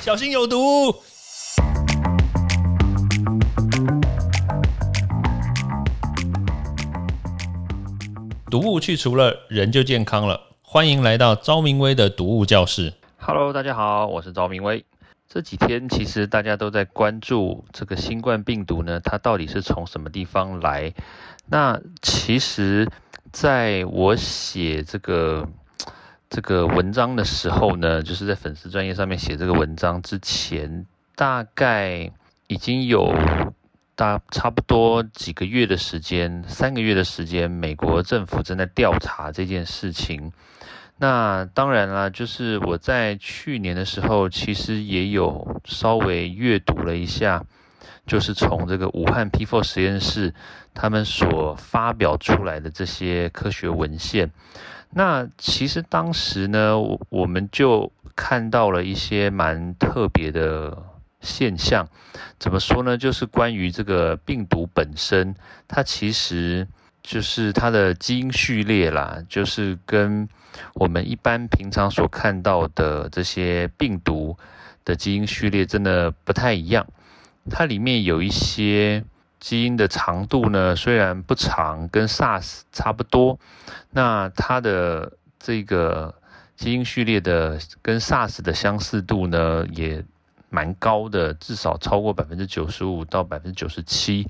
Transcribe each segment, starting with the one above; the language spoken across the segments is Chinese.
小心有毒。毒物去除了，人就健康了。欢迎来到昭明威的毒物教室。Hello，大家好，我是赵明威。这几天其实大家都在关注这个新冠病毒呢，它到底是从什么地方来？那其实，在我写这个这个文章的时候呢，就是在粉丝专业上面写这个文章之前，大概已经有大差不多几个月的时间，三个月的时间，美国政府正在调查这件事情。那当然啦，就是我在去年的时候，其实也有稍微阅读了一下，就是从这个武汉 P4 实验室他们所发表出来的这些科学文献。那其实当时呢，我我们就看到了一些蛮特别的现象。怎么说呢？就是关于这个病毒本身，它其实就是它的基因序列啦，就是跟我们一般平常所看到的这些病毒的基因序列真的不太一样。它里面有一些基因的长度呢，虽然不长，跟 SARS 差不多，那它的这个基因序列的跟 SARS 的相似度呢，也蛮高的，至少超过百分之九十五到百分之九十七。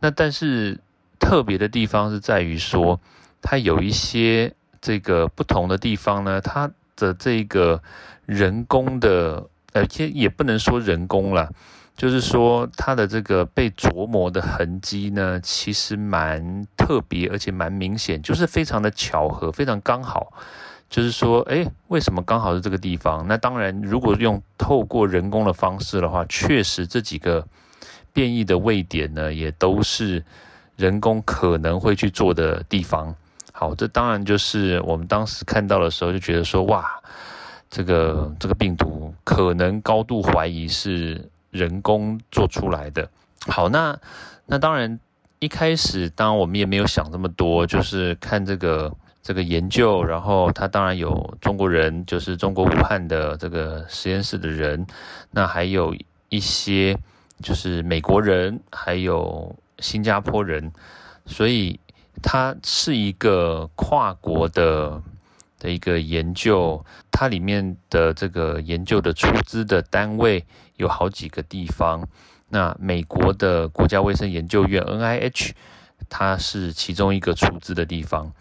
那但是特别的地方是在于说，它有一些这个不同的地方呢，它的这个人工的，呃，其实也不能说人工了，就是说它的这个被琢磨的痕迹呢，其实蛮特别，而且蛮明显，就是非常的巧合，非常刚好。就是说，诶，为什么刚好是这个地方？那当然，如果用透过人工的方式的话，确实这几个变异的位点呢，也都是人工可能会去做的地方。好，这当然就是我们当时看到的时候就觉得说，哇，这个这个病毒可能高度怀疑是人工做出来的。好，那那当然一开始，当然我们也没有想这么多，就是看这个这个研究，然后他当然有中国人，就是中国武汉的这个实验室的人，那还有一些就是美国人，还有新加坡人，所以。它是一个跨国的的一个研究，它里面的这个研究的出资的单位有好几个地方。那美国的国家卫生研究院 NIH，它是其中一个出资的地方。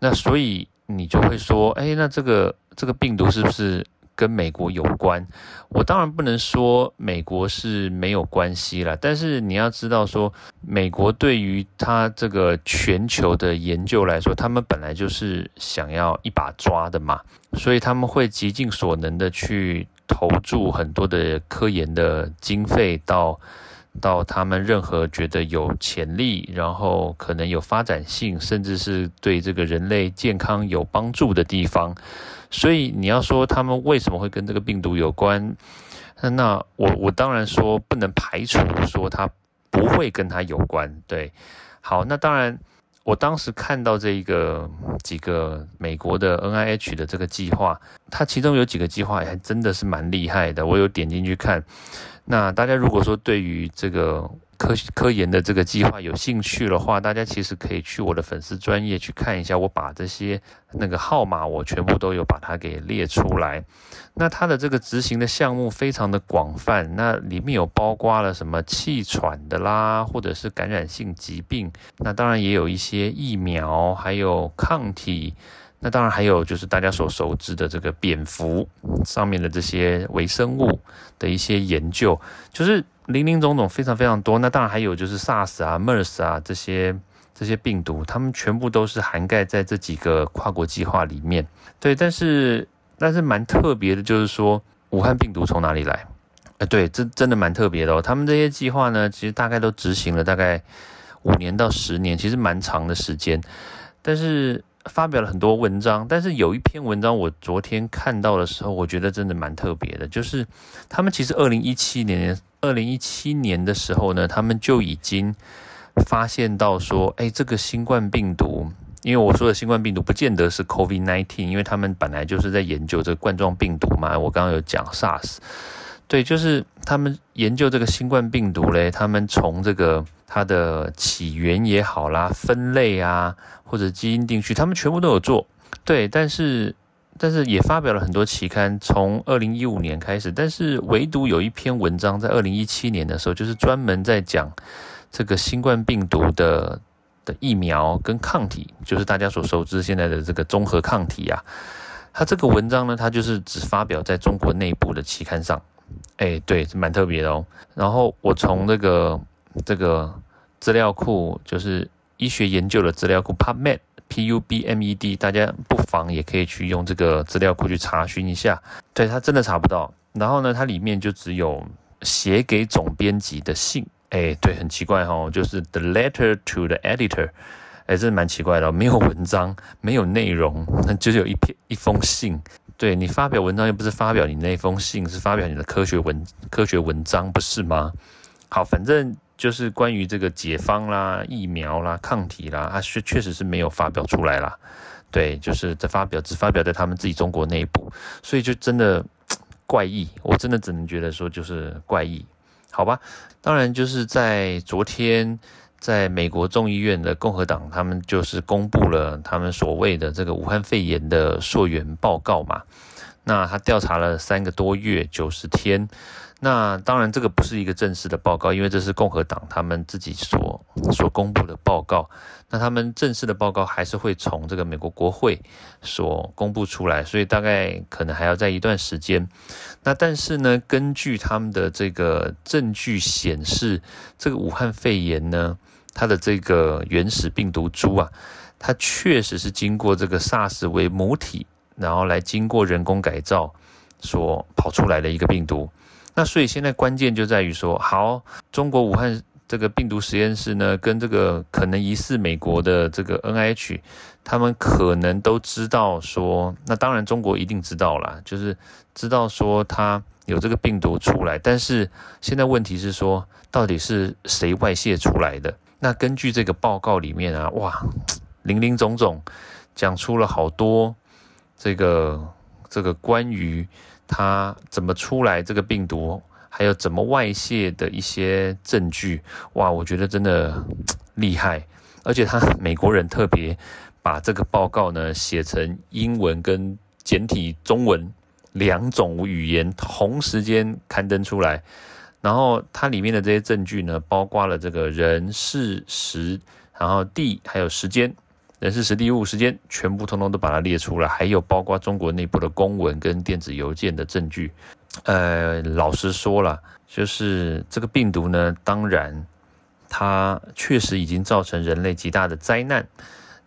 那所以你就会说，哎，那这个这个病毒是不是跟美国有关？我当然不能说美国是没有关系啦，但是你要知道说，美国对于它这个全球的研究来说，他们本来就是想要一把抓的嘛，所以他们会极尽所能的去投注很多的科研的经费到到他们任何觉得有潜力，然后可能有发展性，甚至是对这个人类健康有帮助的地方。所以你要说他们为什么会跟这个病毒有关，那我我当然说不能排除说它不会跟它有关。对，好，那当然，我当时看到这一个几个美国的 NIH 的这个计划，它其中有几个计划还真的是蛮厉害的，我有点进去看。那大家如果说对于这个科科研的这个计划有兴趣的话，大家其实可以去我的粉丝专业去看一下，我把这些那个号码我全部都有把它给列出来。那它的这个执行的项目非常的广泛，那里面有包括了什么气喘的啦，或者是感染性疾病，那当然也有一些疫苗，还有抗体。那当然还有就是大家所熟知的这个蝙蝠上面的这些微生物的一些研究，就是零零总总非常非常多。那当然还有就是 SARS 啊、MERS 啊这些这些病毒，它们全部都是涵盖在这几个跨国计划里面。对，但是但是蛮特别的，就是说武汉病毒从哪里来？呃，对，这真的蛮特别的哦。他们这些计划呢，其实大概都执行了大概五年到十年，其实蛮长的时间，但是。发表了很多文章，但是有一篇文章我昨天看到的时候，我觉得真的蛮特别的，就是他们其实二零一七年，二零一七年的时候呢，他们就已经发现到说，哎，这个新冠病毒，因为我说的新冠病毒不见得是 COVID-19，因为他们本来就是在研究这个冠状病毒嘛，我刚刚有讲 SARS，对，就是他们研究这个新冠病毒嘞，他们从这个它的起源也好啦，分类啊，或者基因定序，他们全部都有做。对，但是但是也发表了很多期刊，从二零一五年开始，但是唯独有一篇文章在二零一七年的时候，就是专门在讲这个新冠病毒的的疫苗跟抗体，就是大家所熟知现在的这个综合抗体啊。他这个文章呢，他就是只发表在中国内部的期刊上。哎，对，是蛮特别的哦。然后我从那个这个资料库，就是医学研究的资料库 PubMed。P U B M E D，大家不妨也可以去用这个资料库去查询一下。对他真的查不到。然后呢，它里面就只有写给总编辑的信。哎，对，很奇怪哈，就是 The letter to the editor。哎，真的蛮奇怪的，没有文章，没有内容，那 就有一篇一封信。对你发表文章又不是发表你那封信，是发表你的科学文科学文章，不是吗？好，反正。就是关于这个解方啦、疫苗啦、抗体啦，它确确实是没有发表出来啦。对，就是在发表，只发表在他们自己中国内部，所以就真的怪异。我真的只能觉得说就是怪异，好吧？当然就是在昨天，在美国众议院的共和党，他们就是公布了他们所谓的这个武汉肺炎的溯源报告嘛。那他调查了三个多月，九十天。那当然，这个不是一个正式的报告，因为这是共和党他们自己所所公布的报告。那他们正式的报告还是会从这个美国国会所公布出来，所以大概可能还要在一段时间。那但是呢，根据他们的这个证据显示，这个武汉肺炎呢，它的这个原始病毒株啊，它确实是经过这个 SARS 为母体，然后来经过人工改造所跑出来的一个病毒。那所以现在关键就在于说，好，中国武汉这个病毒实验室呢，跟这个可能疑似美国的这个 N I H，他们可能都知道说，那当然中国一定知道啦，就是知道说它有这个病毒出来，但是现在问题是说，到底是谁外泄出来的？那根据这个报告里面啊，哇，林林总总讲出了好多这个这个关于。它怎么出来这个病毒，还有怎么外泄的一些证据，哇，我觉得真的厉害。而且他美国人特别把这个报告呢写成英文跟简体中文两种语言同时间刊登出来，然后它里面的这些证据呢，包括了这个人事时，然后地还有时间。人事、实地、物、时间，全部通通都把它列出来，还有包括中国内部的公文跟电子邮件的证据。呃，老实说了，就是这个病毒呢，当然它确实已经造成人类极大的灾难。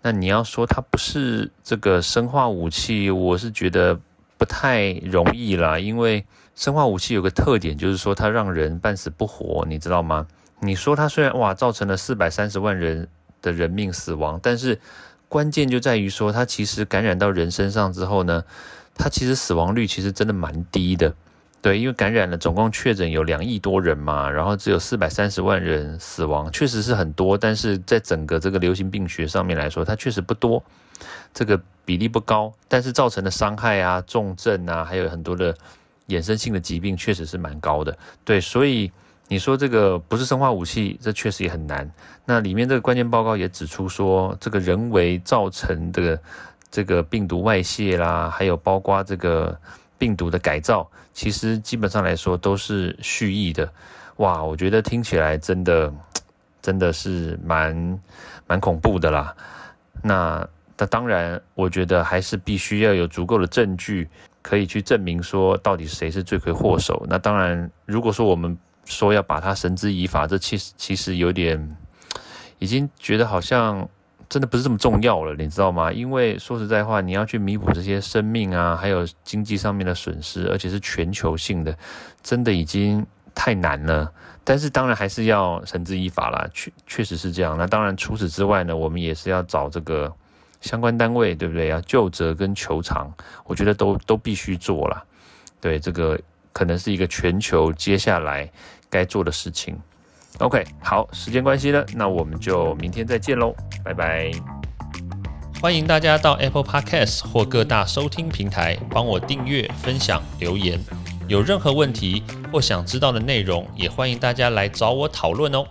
那你要说它不是这个生化武器，我是觉得不太容易啦，因为生化武器有个特点，就是说它让人半死不活，你知道吗？你说它虽然哇造成了四百三十万人。的人命死亡，但是关键就在于说，它其实感染到人身上之后呢，它其实死亡率其实真的蛮低的，对，因为感染了总共确诊有两亿多人嘛，然后只有四百三十万人死亡，确实是很多，但是在整个这个流行病学上面来说，它确实不多，这个比例不高，但是造成的伤害啊、重症啊，还有很多的衍生性的疾病，确实是蛮高的，对，所以。你说这个不是生化武器，这确实也很难。那里面这个关键报告也指出说，这个人为造成的这个病毒外泄啦，还有包括这个病毒的改造，其实基本上来说都是蓄意的。哇，我觉得听起来真的真的是蛮蛮恐怖的啦。那那当然，我觉得还是必须要有足够的证据，可以去证明说到底谁是罪魁祸首。那当然，如果说我们说要把它绳之以法，这其实其实有点，已经觉得好像真的不是这么重要了，你知道吗？因为说实在话，你要去弥补这些生命啊，还有经济上面的损失，而且是全球性的，真的已经太难了。但是当然还是要绳之以法啦，确确实是这样。那当然除此之外呢，我们也是要找这个相关单位，对不对？要就责跟求偿，我觉得都都必须做了。对这个。可能是一个全球接下来该做的事情。OK，好，时间关系呢，那我们就明天再见喽，拜拜。欢迎大家到 Apple Podcast 或各大收听平台帮我订阅、分享、留言。有任何问题或想知道的内容，也欢迎大家来找我讨论哦。